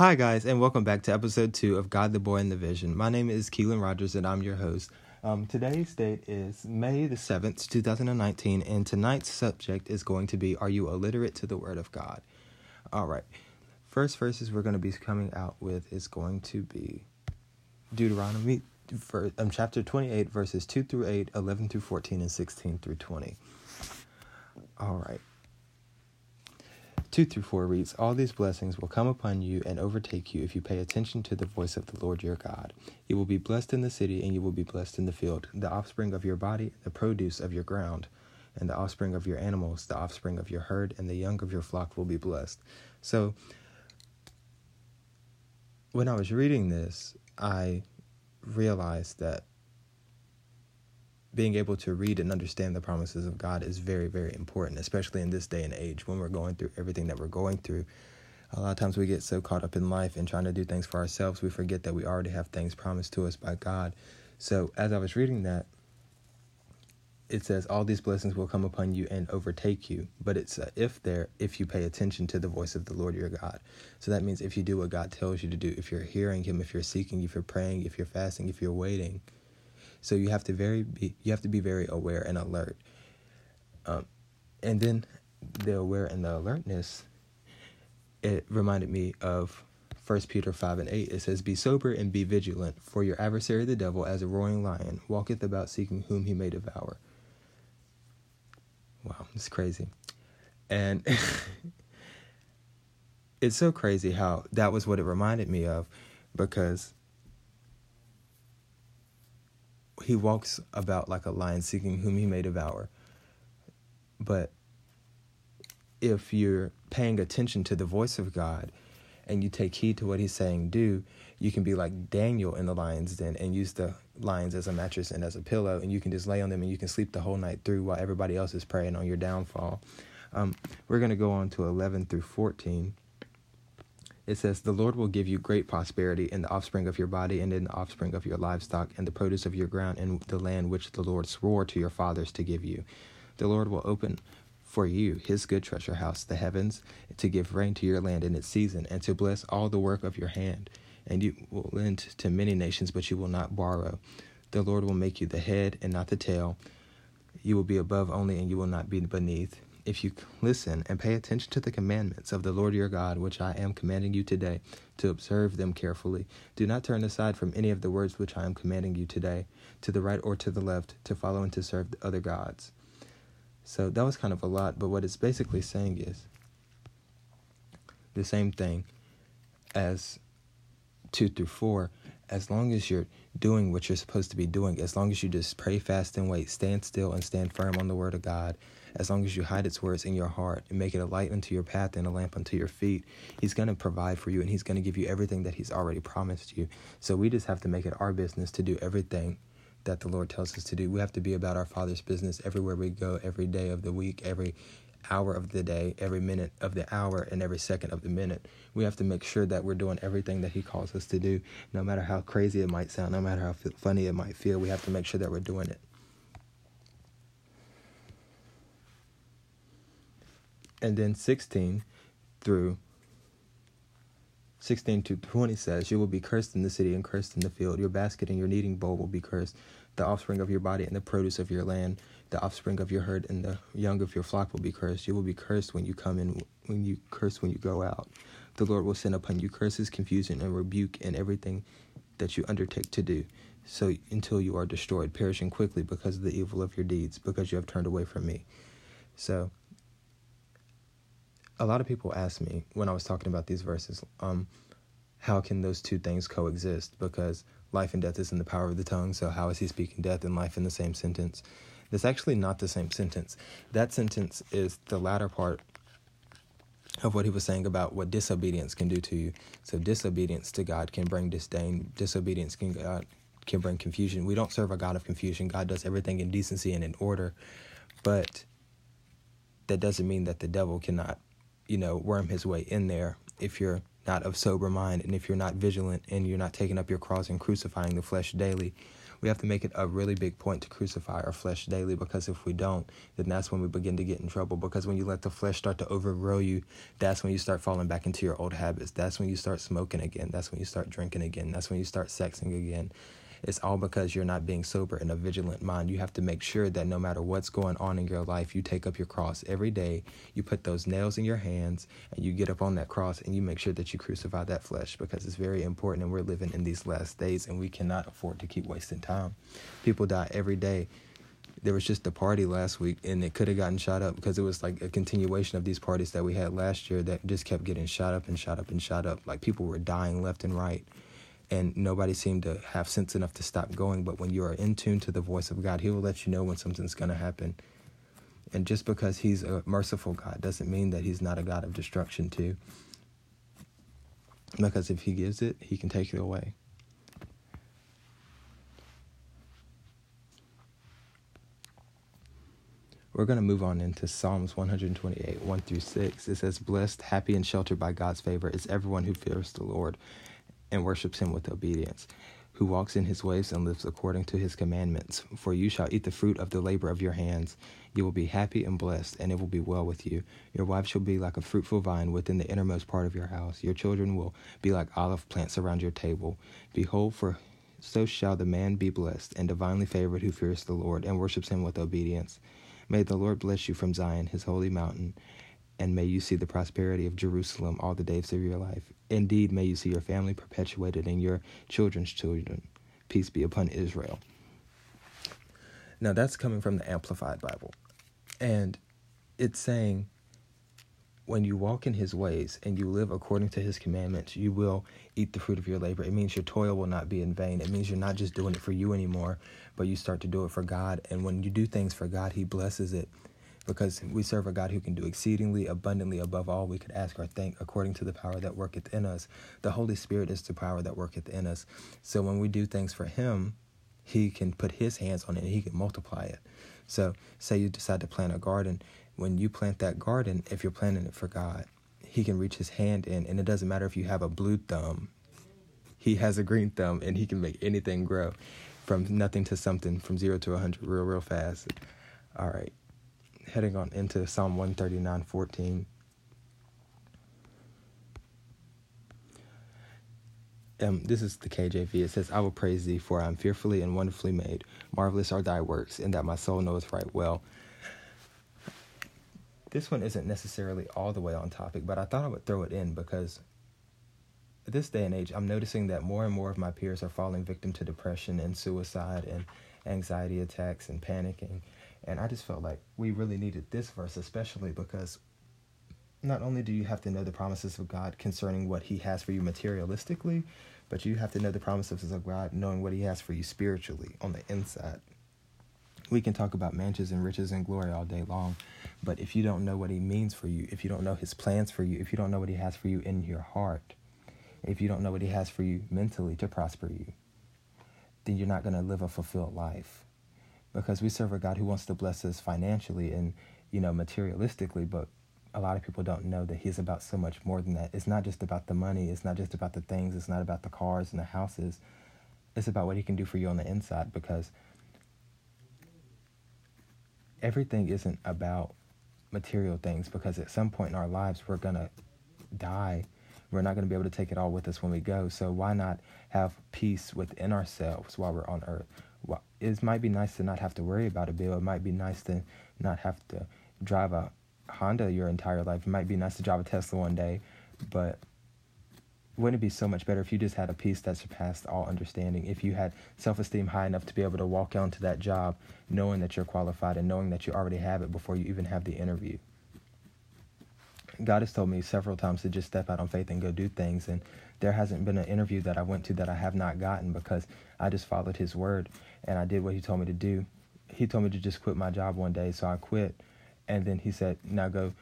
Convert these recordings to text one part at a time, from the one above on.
Hi, guys, and welcome back to episode two of God, the Boy, and the Vision. My name is Keelan Rogers, and I'm your host. Um, today's date is May the 7th, 2019, and tonight's subject is going to be Are You Illiterate to the Word of God? All right. First verses we're going to be coming out with is going to be Deuteronomy, um, chapter 28, verses 2 through 8, 11 through 14, and 16 through 20. All right. 2 through 4 reads, All these blessings will come upon you and overtake you if you pay attention to the voice of the Lord your God. You will be blessed in the city, and you will be blessed in the field. The offspring of your body, the produce of your ground, and the offspring of your animals, the offspring of your herd, and the young of your flock will be blessed. So, when I was reading this, I realized that being able to read and understand the promises of God is very, very important, especially in this day and age when we're going through everything that we're going through. A lot of times we get so caught up in life and trying to do things for ourselves, we forget that we already have things promised to us by God. So, as I was reading that, it says all these blessings will come upon you and overtake you but it's a if there if you pay attention to the voice of the lord your god so that means if you do what god tells you to do if you're hearing him if you're seeking if you're praying if you're fasting if you're waiting so you have to very be you have to be very aware and alert. Um, and then the aware and the alertness, it reminded me of First Peter five and eight. It says, "Be sober and be vigilant, for your adversary the devil, as a roaring lion, walketh about seeking whom he may devour." Wow, it's crazy, and it's so crazy how that was what it reminded me of, because he walks about like a lion seeking whom he may devour. But if you're paying attention to the voice of God and you take heed to what he's saying do, you can be like Daniel in the lion's den and use the lions as a mattress and as a pillow, and you can just lay on them and you can sleep the whole night through while everybody else is praying on your downfall. Um, we're going to go on to 11 through 14 it says, The Lord will give you great prosperity in the offspring of your body and in the offspring of your livestock and the produce of your ground in the land which the Lord swore to your fathers to give you. The Lord will open for you his good treasure house, the heavens, to give rain to your land in its season, and to bless all the work of your hand. And you will lend to many nations, but you will not borrow. The Lord will make you the head and not the tail. You will be above only, and you will not be beneath if you listen and pay attention to the commandments of the Lord your God, which I am commanding you today, to observe them carefully. Do not turn aside from any of the words which I am commanding you today, to the right or to the left, to follow and to serve other gods. So that was kind of a lot, but what it's basically saying is the same thing as 2 through 4. As long as you're doing what you're supposed to be doing, as long as you just pray, fast, and wait, stand still and stand firm on the word of God, as long as you hide its words in your heart and make it a light unto your path and a lamp unto your feet, He's going to provide for you and He's going to give you everything that He's already promised you. So we just have to make it our business to do everything that the Lord tells us to do. We have to be about our Father's business everywhere we go, every day of the week, every hour of the day, every minute of the hour, and every second of the minute. We have to make sure that we're doing everything that He calls us to do, no matter how crazy it might sound, no matter how funny it might feel. We have to make sure that we're doing it. And then 16 through 16 to 20 says, You will be cursed in the city and cursed in the field. Your basket and your kneading bowl will be cursed. The offspring of your body and the produce of your land, the offspring of your herd and the young of your flock will be cursed. You will be cursed when you come in, when you curse when you go out. The Lord will send upon you curses, confusion, and rebuke in everything that you undertake to do. So until you are destroyed, perishing quickly because of the evil of your deeds, because you have turned away from me. So a lot of people ask me when I was talking about these verses, um, how can those two things coexist? Because life and death is in the power of the tongue, so how is he speaking death and life in the same sentence? That's actually not the same sentence. That sentence is the latter part of what he was saying about what disobedience can do to you. So disobedience to God can bring disdain. Disobedience can God can bring confusion. We don't serve a God of confusion. God does everything in decency and in order, but that doesn't mean that the devil cannot you know, worm his way in there if you're not of sober mind and if you're not vigilant and you're not taking up your cross and crucifying the flesh daily. We have to make it a really big point to crucify our flesh daily because if we don't, then that's when we begin to get in trouble. Because when you let the flesh start to overgrow you, that's when you start falling back into your old habits. That's when you start smoking again. That's when you start drinking again. That's when you start sexing again. It's all because you're not being sober and a vigilant mind. You have to make sure that no matter what's going on in your life, you take up your cross every day. You put those nails in your hands and you get up on that cross and you make sure that you crucify that flesh because it's very important and we're living in these last days and we cannot afford to keep wasting time. People die every day there was just a party last week and it could have gotten shot up because it was like a continuation of these parties that we had last year that just kept getting shot up and shot up and shot up like people were dying left and right and nobody seemed to have sense enough to stop going. But when you are in tune to the voice of God, He will let you know when something's going to happen. And just because He's a merciful God doesn't mean that He's not a God of destruction, too. Because if He gives it, He can take it away. We're going to move on into Psalms 128, 1 through 6. It says, Blessed, happy, and sheltered by God's favor is everyone who fears the Lord and worships him with obedience, who walks in his ways and lives according to his commandments. For you shall eat the fruit of the labor of your hands. You will be happy and blessed, and it will be well with you. Your wife shall be like a fruitful vine within the innermost part of your house. Your children will be like olive plants around your table. Behold, for so shall the man be blessed and divinely favored who fears the Lord and worships him with obedience. May the Lord bless you from Zion, his holy mountain and may you see the prosperity of Jerusalem all the days of your life. Indeed, may you see your family perpetuated and your children's children. Peace be upon Israel. Now, that's coming from the Amplified Bible. And it's saying, when you walk in his ways and you live according to his commandments, you will eat the fruit of your labor. It means your toil will not be in vain. It means you're not just doing it for you anymore, but you start to do it for God. And when you do things for God, he blesses it because we serve a God who can do exceedingly abundantly above all we could ask or think according to the power that worketh in us. The Holy Spirit is the power that worketh in us. So when we do things for Him, He can put His hands on it and He can multiply it. So, say you decide to plant a garden. When you plant that garden, if you're planting it for God, He can reach His hand in, and it doesn't matter if you have a blue thumb. He has a green thumb, and He can make anything grow from nothing to something, from zero to a 100 real, real fast. All right heading on into Psalm 139 14. Um, this is the KJV. It says, I will praise thee, for I am fearfully and wonderfully made. Marvelous are thy works, and that my soul knoweth right well. This one isn't necessarily all the way on topic, but I thought I would throw it in because at this day and age, I'm noticing that more and more of my peers are falling victim to depression and suicide and anxiety attacks and panicking and I just felt like we really needed this verse, especially because not only do you have to know the promises of God concerning what He has for you materialistically, but you have to know the promises of God knowing what He has for you spiritually on the inside. We can talk about mansions and riches and glory all day long, but if you don't know what He means for you, if you don't know His plans for you, if you don't know what He has for you in your heart, if you don't know what He has for you mentally to prosper you, then you're not going to live a fulfilled life because we serve a God who wants to bless us financially and you know materialistically, but a lot of people don't know that He's about so much more than that. It's not just about the money. It's not just about the things. It's not about the cars and the houses. It's about what He can do for you on the inside because everything isn't about material things because at some point in our lives we're going to die. We're not going to be able to take it all with us when we go. So why not have peace within ourselves while we're on earth? It might be nice to not have to worry about a bill. It might be nice to not have to drive a Honda your entire life. It might be nice to drive a Tesla one day, but wouldn't it be so much better if you just had a peace that surpassed all understanding? If you had self esteem high enough to be able to walk onto that job knowing that you're qualified and knowing that you already have it before you even have the interview. God has told me several times to just step out on faith and go do things. And there hasn't been an interview that I went to that I have not gotten because I just followed His word and I did what He told me to do. He told me to just quit my job one day, so I quit. And then He said, Now go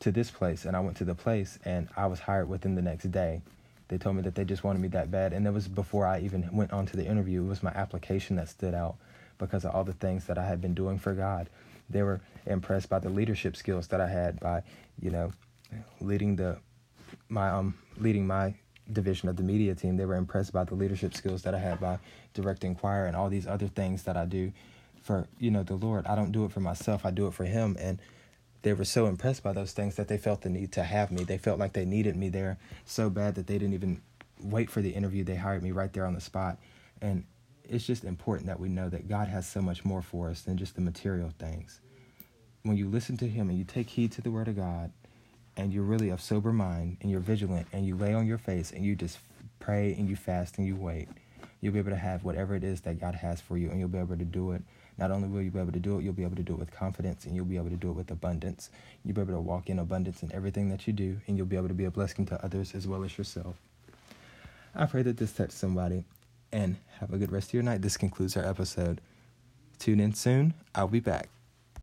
to this place. And I went to the place and I was hired within the next day. They told me that they just wanted me that bad. And it was before I even went on to the interview. It was my application that stood out because of all the things that I had been doing for God. They were impressed by the leadership skills that I had by, you know, leading the my um leading my division of the media team. They were impressed by the leadership skills that I had by direct inquiry and all these other things that I do for, you know, the Lord. I don't do it for myself. I do it for him and they were so impressed by those things that they felt the need to have me. They felt like they needed me there so bad that they didn't even wait for the interview. They hired me right there on the spot. And it's just important that we know that God has so much more for us than just the material things. When you listen to Him and you take heed to the Word of God, and you're really of sober mind and you're vigilant and you lay on your face and you just pray and you fast and you wait, you'll be able to have whatever it is that God has for you and you'll be able to do it. Not only will you be able to do it, you'll be able to do it with confidence and you'll be able to do it with abundance. You'll be able to walk in abundance in everything that you do and you'll be able to be a blessing to others as well as yourself. I pray that this touched somebody and have a good rest of your night. This concludes our episode. Tune in soon. I'll be back.